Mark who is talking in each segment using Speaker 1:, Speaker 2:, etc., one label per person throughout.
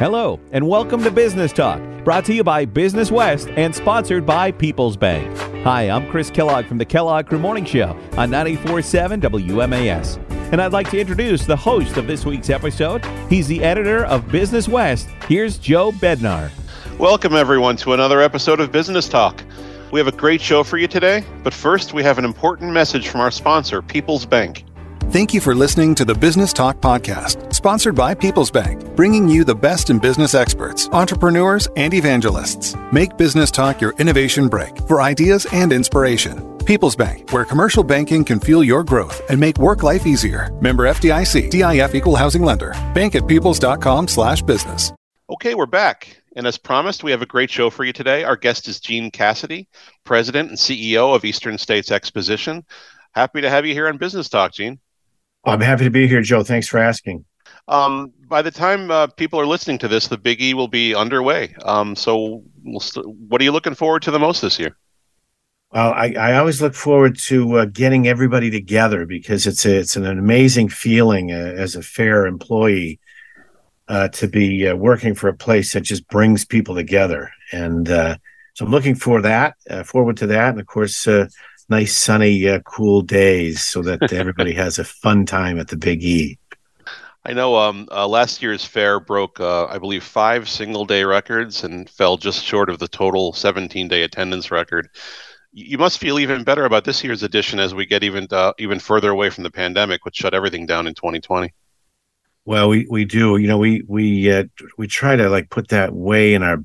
Speaker 1: Hello, and welcome to BusinessTalk, brought to you by BusinessWest and sponsored by PeoplesBank. Hi, I'm Chris Kellogg from the Kellogg Crew Morning Show on 94.7 WMAS. And I'd like to introduce the host of this week's episode. He's the editor of BusinessWest. Here's Joe Bednar.
Speaker 2: Welcome, everyone, to another episode of BusinessTalk. We have a great show for you today, but first, we have an important message from our sponsor, PeoplesBank.
Speaker 3: Thank you for listening to the BusinessTalk Podcast, sponsored by PeoplesBank, bringing you the best in business experts, entrepreneurs, and evangelists. Make BusinessTalk your innovation break for ideas and inspiration. PeoplesBank, where commercial banking can fuel your growth and make work life easier. Member FDIC, DIF Equal Housing Lender. Bank at peoples.com slash business.
Speaker 2: Okay, we're back. And as promised, we have a great show for you today. Our guest is Gene Cassidy, President and CEO of Eastern States Exposition. Happy to have you here on BusinessTalk, Gene.
Speaker 4: I'm happy to be here, Joe. Thanks for asking.
Speaker 2: Um, by the time uh, people are listening to this, the Big E will be underway. Um, so, we'll st- what are you looking forward to the most this year?
Speaker 4: Well, I, I always look forward to uh, getting everybody together because it's a, it's an amazing feeling uh, as a fair employee uh, to be uh, working for a place that just brings people together. And uh, so I'm looking for that, forward to that, and of course nice sunny uh, cool days so that everybody has a fun time at the big e.
Speaker 2: I know um, uh, last year's fair broke uh, i believe five single day records and fell just short of the total 17 day attendance record. You must feel even better about this year's edition as we get even uh, even further away from the pandemic which shut everything down in 2020
Speaker 4: well we we do. You know we we uh, we try to like put that way in our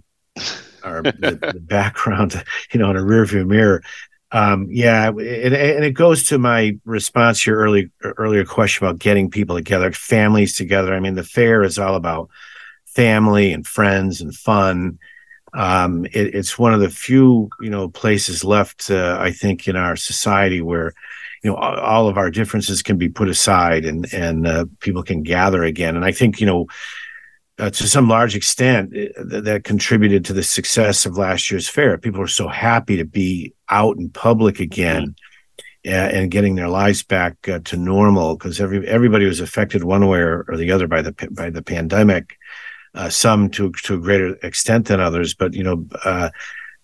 Speaker 4: our the, the background you know in a rearview mirror um, yeah, and it goes to my response to your early earlier question about getting people together, families together. I mean, the fair is all about family and friends and fun. Um, it, it's one of the few, you know, places left, uh, I think, in our society where, you know, all of our differences can be put aside and and uh, people can gather again. And I think, you know, uh, to some large extent th- that contributed to the success of last year's fair. People were so happy to be out in public again mm-hmm. uh, and getting their lives back uh, to normal because every everybody was affected one way or, or the other by the by the pandemic. Uh, some to to a greater extent than others, but you know. Uh,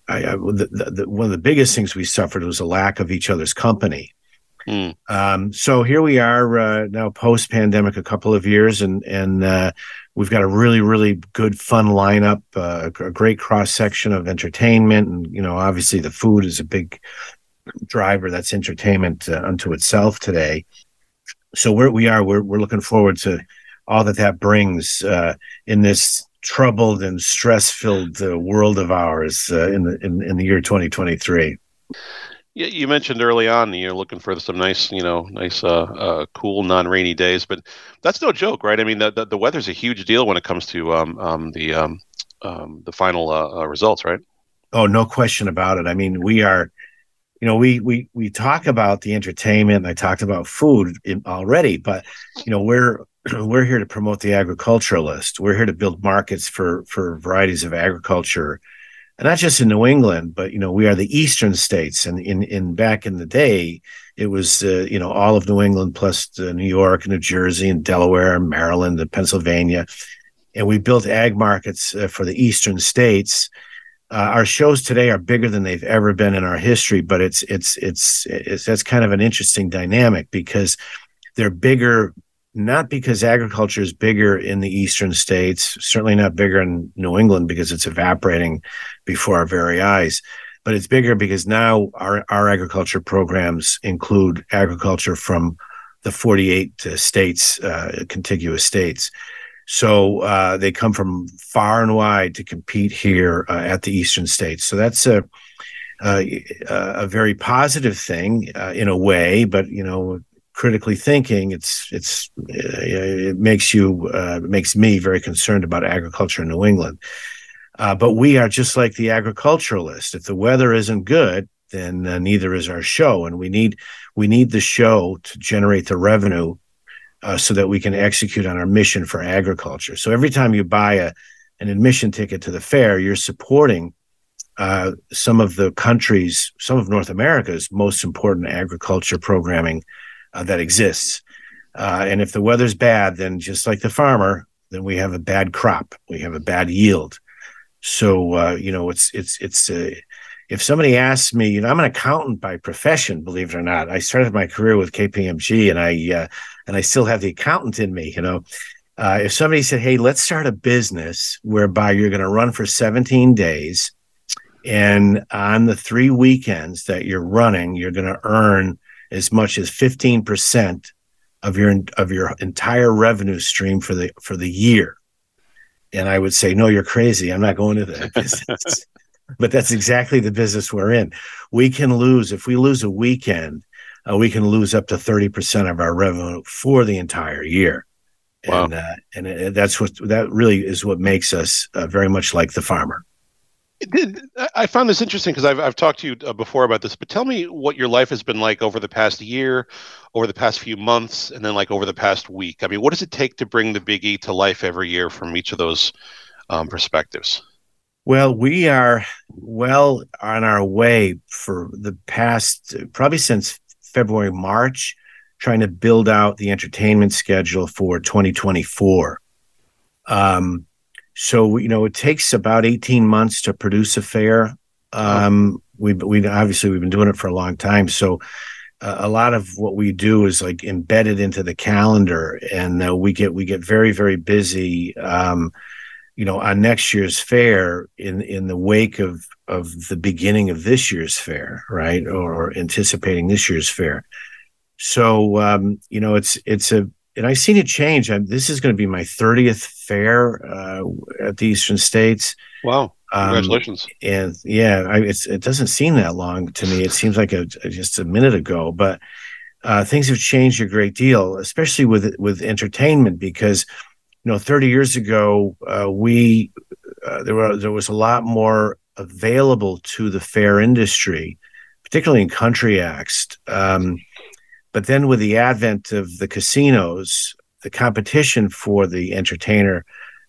Speaker 4: I, I, the, the, one of the biggest things we suffered was a lack of each other's company. Mm. Um, so here we are uh, now post pandemic, a couple of years, and and uh, We've got a really, really good, fun lineup, uh, a great cross section of entertainment, and you know, obviously, the food is a big driver. That's entertainment uh, unto itself today. So where we are, we're we're looking forward to all that that brings uh, in this troubled and stress-filled uh, world of ours in the in, in the year 2023.
Speaker 2: Yeah, you mentioned early on you're looking for some nice, you know, nice, uh, uh, cool, non-rainy days, but that's no joke, right? I mean, the, the, the weather's a huge deal when it comes to um, um, the um, um, the final uh, uh, results, right?
Speaker 4: Oh, no question about it. I mean, we are, you know, we we we talk about the entertainment. I talked about food already, but you know, we're we're here to promote the agriculturalist. We're here to build markets for for varieties of agriculture and not just in New England, but you know, we are the eastern states, and in in back in the day, it was uh, you know all of New England plus uh, New York, New Jersey, and Delaware, and Maryland, and Pennsylvania, and we built ag markets uh, for the eastern states. Uh, our shows today are bigger than they've ever been in our history, but it's it's it's, it's that's kind of an interesting dynamic because they're bigger not because agriculture is bigger in the eastern states, certainly not bigger in New England because it's evaporating before our very eyes, but it's bigger because now our, our agriculture programs include agriculture from the 48 states, uh, contiguous states. So uh, they come from far and wide to compete here uh, at the eastern states. So that's a a, a very positive thing uh, in a way, but you know critically thinking, it's it's uh, it makes you uh, makes me very concerned about agriculture in New England. Uh, but we are just like the agriculturalist. If the weather isn't good, then uh, neither is our show, and we need we need the show to generate the revenue uh, so that we can execute on our mission for agriculture. So every time you buy a an admission ticket to the fair, you're supporting uh, some of the country's, some of North America's most important agriculture programming uh, that exists. Uh, and if the weather's bad, then just like the farmer, then we have a bad crop. We have a bad yield. So uh, you know, it's it's it's. Uh, if somebody asks me, you know, I'm an accountant by profession, believe it or not. I started my career with KPMG, and I uh, and I still have the accountant in me. You know, uh, if somebody said, "Hey, let's start a business whereby you're going to run for 17 days, and on the three weekends that you're running, you're going to earn as much as 15 percent of your of your entire revenue stream for the for the year," and I would say, "No, you're crazy. I'm not going to that business." but that's exactly the business we're in. We can lose if we lose a weekend, uh, we can lose up to 30% of our revenue for the entire year. Wow. And, uh, and it, that's what that really is what makes us uh, very much like the farmer.
Speaker 2: I found this interesting because I've, I've talked to you uh, before about this, but tell me what your life has been like over the past year, over the past few months, and then like over the past week. I mean, what does it take to bring the Big E to life every year from each of those um, perspectives?
Speaker 4: Well, we are well on our way for the past, probably since February, March, trying to build out the entertainment schedule for 2024. Um, so, you know, it takes about 18 months to produce a fair. Um, we, we obviously we've been doing it for a long time. So, uh, a lot of what we do is like embedded into the calendar, and uh, we get we get very very busy. Um, you know, on next year's fair in in the wake of of the beginning of this year's fair, right, or anticipating this year's fair. So, um, you know, it's it's a and I've seen it change. I'm, this is going to be my 30th fair uh, at the Eastern States.
Speaker 2: Wow. Congratulations. Um,
Speaker 4: and yeah, I, it doesn't seem that long to me. It seems like a, just a minute ago, but uh, things have changed a great deal, especially with with entertainment, because you know, 30 years ago, uh, we uh, there were there was a lot more available to the fair industry, particularly in country acts. Um, but then, with the advent of the casinos, the competition for the entertainer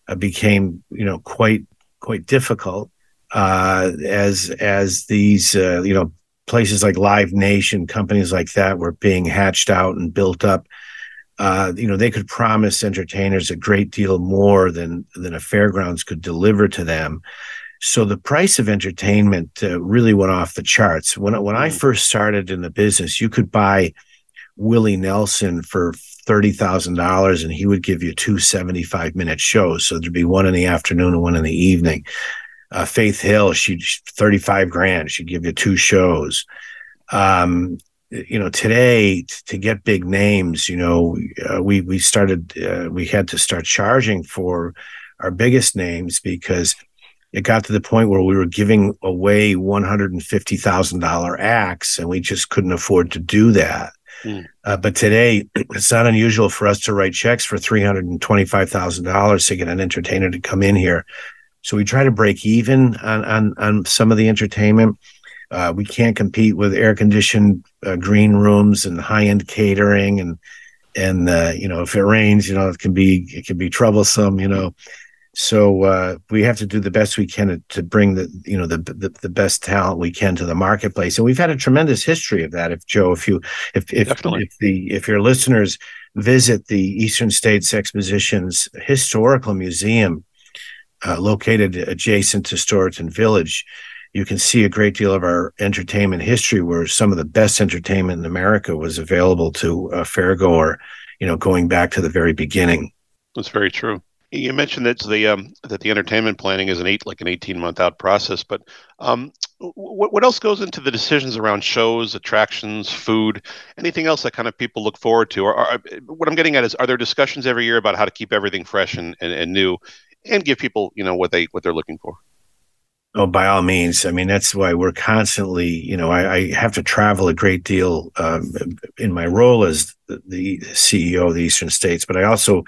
Speaker 4: uh, became, you know, quite quite difficult uh, as as these uh, you know places like Live Nation, companies like that, were being hatched out and built up uh, you know, they could promise entertainers a great deal more than than a fairgrounds could deliver to them. So the price of entertainment uh, really went off the charts. When when I mm. first started in the business, you could buy Willie Nelson for thirty thousand dollars, and he would give you two 75 minute shows. So there'd be one in the afternoon and one in the evening. Uh, Faith Hill, she'd 35 grand. She'd give you two shows. Um, you know today to get big names you know uh, we we started uh, we had to start charging for our biggest names because it got to the point where we were giving away $150,000 acts and we just couldn't afford to do that mm. uh, but today it's not unusual for us to write checks for $325,000 to get an entertainer to come in here so we try to break even on on on some of the entertainment uh, we can't compete with air conditioned uh, green rooms and high end catering and and uh, you know if it rains, you know it can be it can be troublesome. You know, so uh, we have to do the best we can to, to bring the you know the, the, the best talent we can to the marketplace, and we've had a tremendous history of that. If Joe, if you if if, if the if your listeners visit the Eastern States Expositions Historical Museum, uh, located adjacent to Storrowton Village you can see a great deal of our entertainment history where some of the best entertainment in America was available to a fairgoer, you know, going back to the very beginning.
Speaker 2: That's very true. You mentioned that the um, that the entertainment planning is an eight like an eighteen month out process, but um, what what else goes into the decisions around shows, attractions, food, anything else that kind of people look forward to? Or, or what I'm getting at is, are there discussions every year about how to keep everything fresh and, and, and new, and give people you know what they what they're looking for?
Speaker 4: Oh, by all means. I mean, that's why we're constantly, you know, I, I have to travel a great deal um, in my role as the, the, CEO of the Eastern States, but I also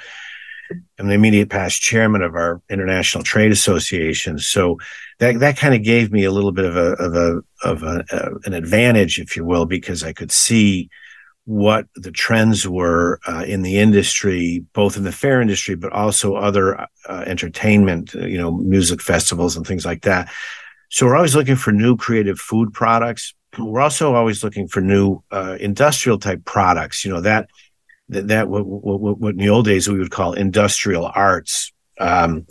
Speaker 4: am the immediate past chairman of our International Trade Association. So that that kind of gave me a little bit of a of a of a, uh, an advantage, if you will, because I could see what the trends were uh, in the industry, both in the fair industry, but also other uh, entertainment, uh, you know, music festivals and things like that. So we're always looking for new creative food products. We're also always looking for new uh, industrial type products. You know that that, that what, what, what in the old days we would call industrial arts. Um,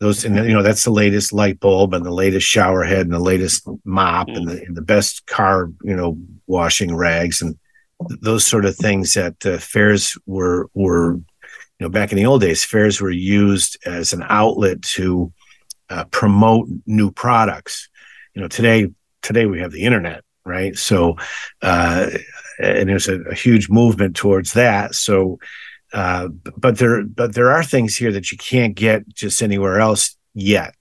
Speaker 4: those and you know that's the latest light bulb and the latest shower head and the latest mop mm. and, the, and the best car you know washing rags and those sort of things that uh, fairs were were you know back in the old days fairs were used as an outlet to uh, promote new products you know today today we have the internet right so uh, and there's a, a, huge movement towards that so uh, but there but there are things here that you can't get just anywhere else yet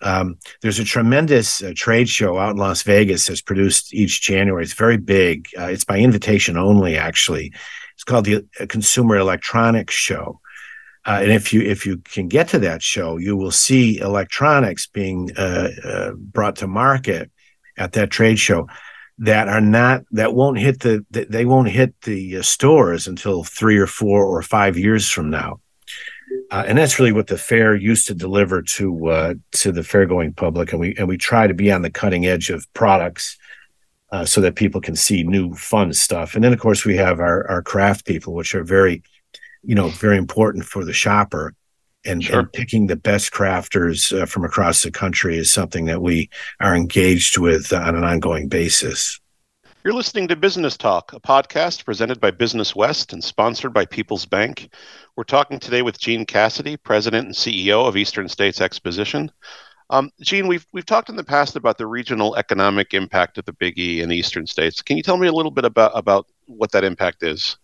Speaker 4: um, there's a tremendous uh, trade show out in Las Vegas that's produced each January. It's very big. Uh, it's by invitation only, actually. It's called the uh, Consumer Electronics Show. Uh, and if you if you can get to that show, you will see electronics being uh, uh, brought to market at that trade show that are not that won't hit the they won't hit the stores until three or four or five years from now. Uh, and that's really what the fair used to deliver to uh, to the fair going public, and we and we try to be on the cutting edge of products uh, so that people can see new fun stuff. And then of course we have our our craft people, which are very, you know, very important for the shopper. And, sure. and picking the best crafters uh, from across the country is something that we are engaged with on an ongoing basis.
Speaker 2: You're listening to BusinessTalk, a podcast presented by BusinessWest and sponsored by PeoplesBank. We're talking today with Gene Cassidy, President and CEO of Eastern States Exposition. Um, Gene, we've we've talked in the past about the regional economic impact of the Big E in the Eastern States. Can you tell me a little bit about about what that impact is?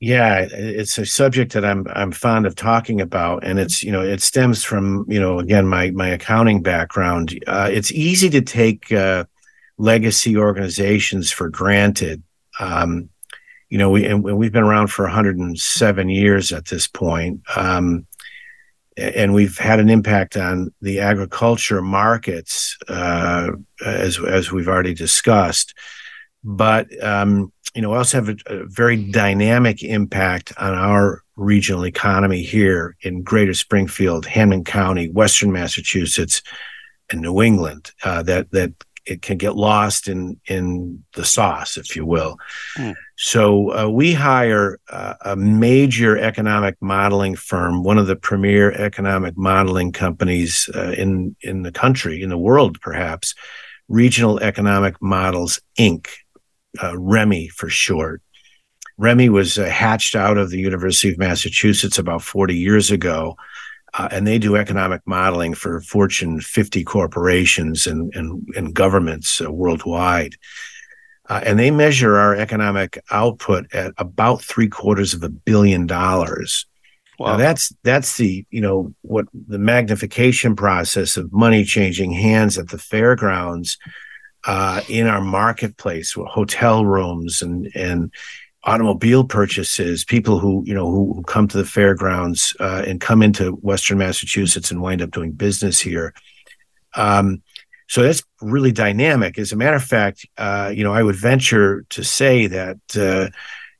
Speaker 4: Yeah, it's a subject that I'm I'm fond of talking about, and it's you know it stems from you know again my my accounting background. Uh, it's easy to take uh, legacy organizations for granted. Um, you know, we and we've been around for 107 years at this point, um, and we've had an impact on the agriculture markets, uh, as as we've already discussed. But um, you know, we also have a, a very dynamic impact on our regional economy here in Greater Springfield, Hampden County, Western Massachusetts, and New England. Uh, that that it can get lost in in the sauce, if you will. Mm. So uh, we hire uh, a major economic modeling firm, one of the premier economic modeling companies uh, in in the country, in the world, perhaps. Regional Economic Models Inc. Uh, REMI for short. REMI was uh, hatched out of the University of Massachusetts about 40 years ago uh, and they do economic modeling for Fortune 50 corporations and, and, and governments uh, worldwide. Uh, and they measure our economic output at about three quarters of a billion dollars. Wow. Now that's that's the you know what the magnification process of money changing hands at the fairgrounds uh, in our marketplace, hotel rooms and and automobile purchases, people who you know who, who come to the fairgrounds uh, and come into Western Massachusetts and wind up doing business here. Um, so that's really dynamic. As a matter of fact, uh, you know, I would venture to say that uh,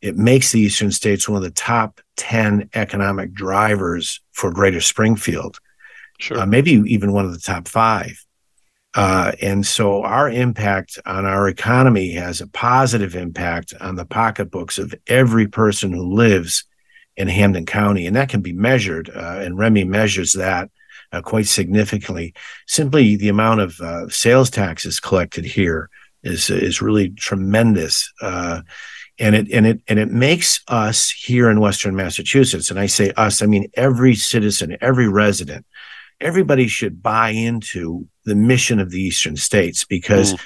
Speaker 4: it makes the Eastern States one of the top ten economic drivers for Greater Springfield. Sure. Uh, maybe even one of the top five. Uh, and so our impact on our economy has a positive impact on the pocketbooks of every person who lives in Hampden County. And that can be measured, uh, and REMI measures that uh, quite significantly. Simply the amount of uh, sales taxes collected here is, is really tremendous. Uh, and it and it and it makes us here in Western Massachusetts, and I say us, I mean every citizen, every resident, everybody should buy into the mission of the eastern states because mm.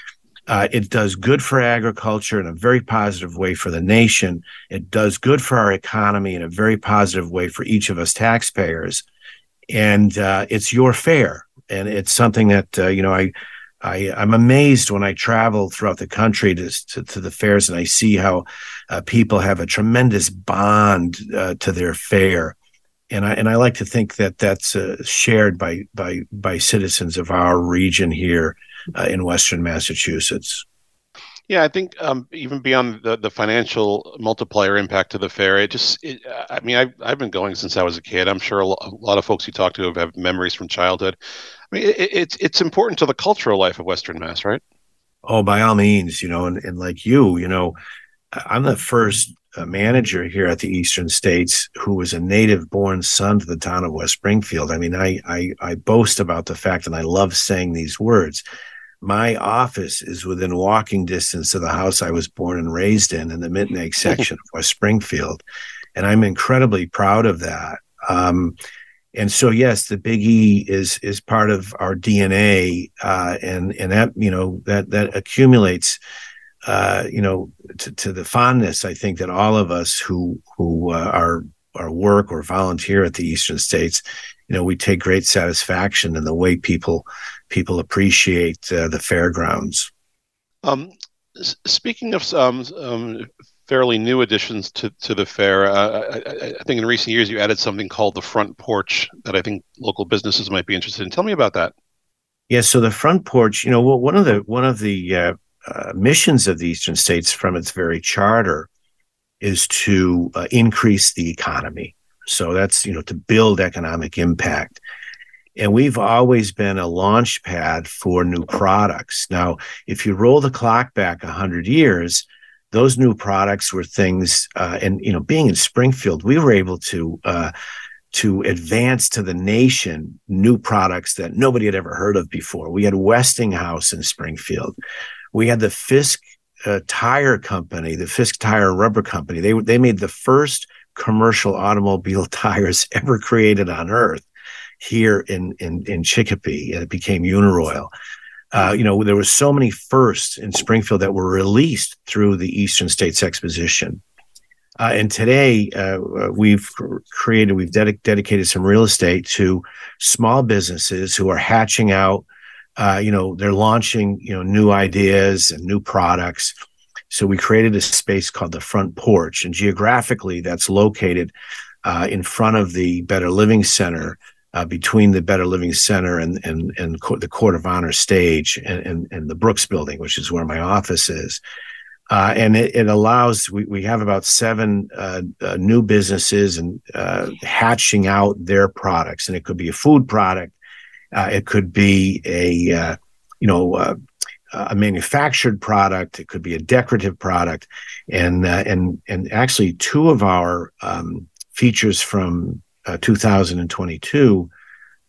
Speaker 4: uh, it does good for agriculture in a very positive way for the nation. It does good for our economy in a very positive way for each of us taxpayers. And uh, it's your fair. And it's something that, uh, you know, I, I, I'm amazed when I travel throughout the country to, to, to the fairs and I see how uh, people have a tremendous bond uh, to their fair and I and I like to think that that's uh, shared by by by citizens of our region here uh, in Western Massachusetts.
Speaker 2: Yeah, I think um, even beyond the, the financial multiplier impact to the fair, it just, it, I mean, I've, I've been going since I was a kid. I'm sure a lot of folks you talk to have, have memories from childhood. I mean, it, it's it's important to the cultural life of Western Mass, right?
Speaker 4: Oh, by all means, you know, and, and like you, you know, I'm the first uh, manager here at the Eastern States who was a native born son to the town of West Springfield. I mean, I, I, I boast about the fact, and I love saying these words. My office is within walking distance of the house I was born and raised in, in the Mittineague section of West Springfield, and I'm incredibly proud of that. Um, and so, yes, the Big E is is part of our DNA, uh, and and that you know that that accumulates uh, you know, to, to, the fondness I think that all of us who who uh, are our work or volunteer at the Eastern States, you know, we take great satisfaction in the way people people appreciate uh, the fairgrounds.
Speaker 2: Um, speaking of um, um, fairly new additions to, to the fair, uh, I, I, think in recent years you added something called the front porch that I think local businesses might be interested in. Tell me about that.
Speaker 4: Yeah, so the front porch, you know, one of the one of the uh, uh, missions of the eastern states from its very charter is to uh, increase the economy. So that's you know to build economic impact. And we've always been a launch pad for new products. Now, if you roll the clock back 100 years, those new products were things, uh, and you know, being in Springfield, we were able to uh, to advance to the nation new products that nobody had ever heard of before. We had Westinghouse in Springfield we had the Fisk uh, Tire Company, the Fisk Tire Rubber Company. They they made the first commercial automobile tires ever created on Earth here in in in Chicopee, and it became Uniroyal. Uh, you know, there were so many firsts in Springfield that were released through the Eastern States Exposition. Uh, and today, uh, we've created, we've ded- dedicated some real estate to small businesses who are hatching out uh, you know, they're launching, you know, new ideas and new products. So we created a space called the front porch, and geographically, that's located uh, in front of the Better Living Center, uh, between the Better Living Center and and and co- the Court of Honor stage and, and, and the Brooks Building, which is where my office is. Uh, and it, it, allows we, we have about seven uh, uh, new businesses and uh, hatching out their products, and it could be a food product, uh, it could be a uh, you know uh, a manufactured product. It could be a decorative product, and uh, and and actually two of our um, features from uh, 2022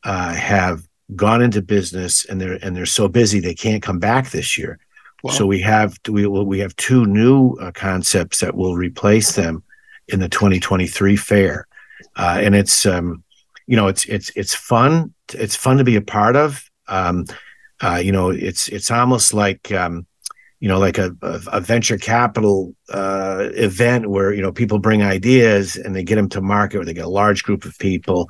Speaker 4: uh, have gone into business, and they're and they're so busy they can't come back this year. Wow. So we have we we have two new concepts that will replace them in the 2023 fair, and it's um, you know it's it's it's fun it's fun to be a part of. Um, uh, you know, it's it's almost like um, you know, like a, a venture capital uh, event where you know people bring ideas and they get them to market, or they get a large group of people,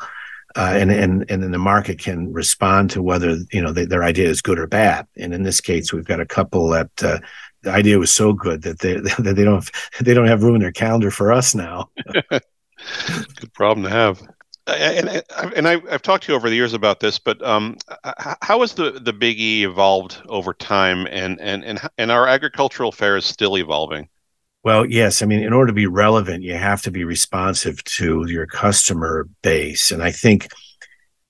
Speaker 4: uh, and and and then the market can respond to whether you know they, their idea is good or bad. And in this case, we've got a couple that uh, the idea was so good that they that they don't they don't have room in their calendar for us now.
Speaker 2: good problem to have and and I, have talked to you over the years about this, but um, how has the the Big E evolved over time, and and and and our agricultural fair is still evolving?
Speaker 4: Well, yes. I mean, in order to be relevant, you have to be responsive to your customer base, and I think,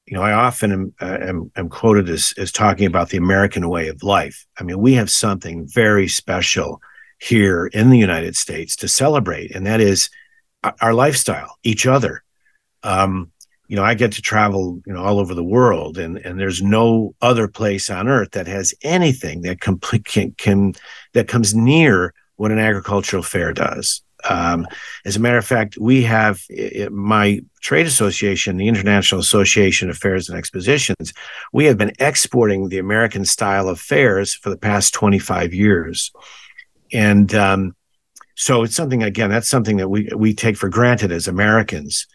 Speaker 4: you know, I often am, uh, am, am quoted as as talking about the American way of life. I mean, we have something very special here in the United States to celebrate, and that is our lifestyle, each other um, you know, I get to travel, you know, all over the world, and and there's no other place on earth that has anything that complete can, can that comes near what an agricultural fair does. Um, as a matter of fact, we have it, my trade association, the International Association of Fairs and Expositions. We have been exporting the American style of fairs for the past 25 years, and um, so it's something again that's something that we we take for granted as Americans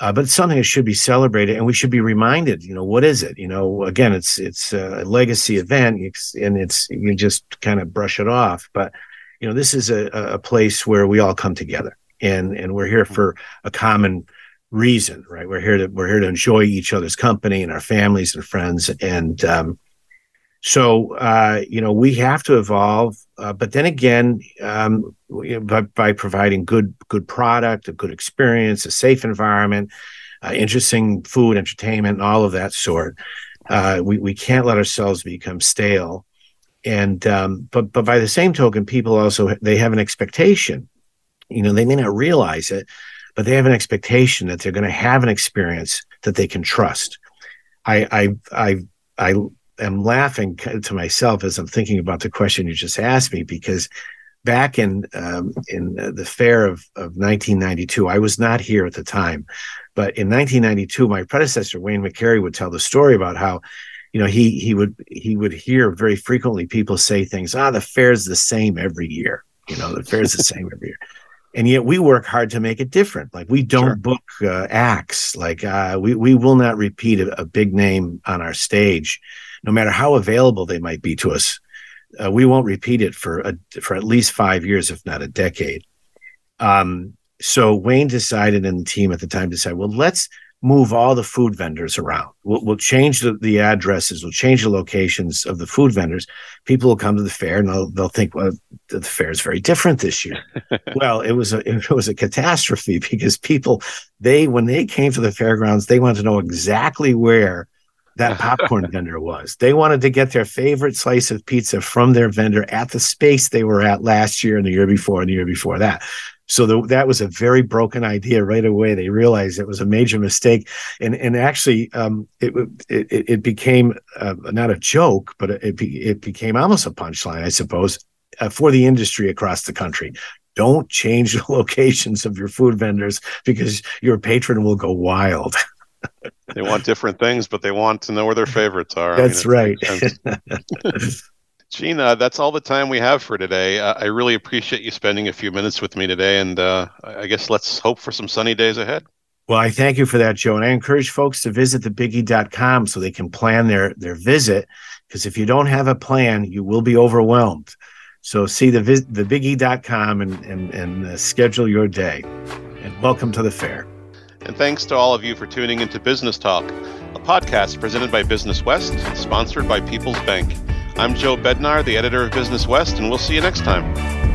Speaker 4: uh, but it's something that should be celebrated and we should be reminded you know what is it? You know again it's it's a legacy event and it's you just kind of brush it off. But you know this is a, a place where we all come together and and we're here for a common reason right? We're here to we're here to enjoy each other's company and our families and friends and um, so, uh, you know, we have to evolve, uh, but then again, um, by, by, providing good good product, a good experience, a safe environment, uh, interesting food, entertainment, all of that sort, uh, we we can't let ourselves become stale. And um, but but by the same token, people also they have an expectation you know, they may not realize it, but they have an expectation that they're going to have an experience that they can trust. I, I, I, I am laughing to myself as I'm thinking about the question you just asked me because back in um, in the fair of, of 1992, I was not here at the time, but in 1992, my predecessor Wayne McCary would tell the story about how, you know, he he would he would hear very frequently people say things, ah, the fair's the same every year. You know, the fair's the same every year and yet we work hard to make it different like we don't sure. book uh, acts like uh, we, we will not repeat a, a, big name on our stage no matter how available they might be to us uh, we won't repeat it for a, for at least five years if not a decade um, so wayne decided and the team at the time decided well let's move all the food vendors around. We'll, we'll change the, the addresses. We'll change the locations of the food vendors. People will come to the fair and they'll, they'll think, well, the fair is very different this year. well, it was a, it was a catastrophe because people, they, when they came to the fairgrounds, they wanted to know exactly where that popcorn vendor was. They wanted to get their favorite slice of pizza from their vendor at the space they were at last year and the year before and the year before that. So the, that was a very broken idea right away. They realized it was a major mistake, and and actually, um, it, it it became uh, not a joke, but it it became almost a punchline, I suppose, uh, for the industry across the country. Don't change the locations of your food vendors because your patron will go wild.
Speaker 2: they want different things, but they want to know where their favorites are.
Speaker 4: That's I mean,
Speaker 2: right. Gina, that's all the time we have for today. Uh, I really appreciate you spending a few minutes with me today, and uh, I guess let's hope for some sunny days ahead.
Speaker 4: Well, I thank you for that, Joe. And I encourage folks to visit thebige.com so they can plan their, their visit. Because if you don't have a plan, you will be overwhelmed. So see the, thebige.com and, and, and uh, schedule your day. And welcome to the fair.
Speaker 2: And thanks to all of you for tuning into BusinessTalk, a podcast presented by BusinessWest sponsored by PeoplesBank. I'm Joe Bednar, the editor of BusinessWest, and we'll see you next time.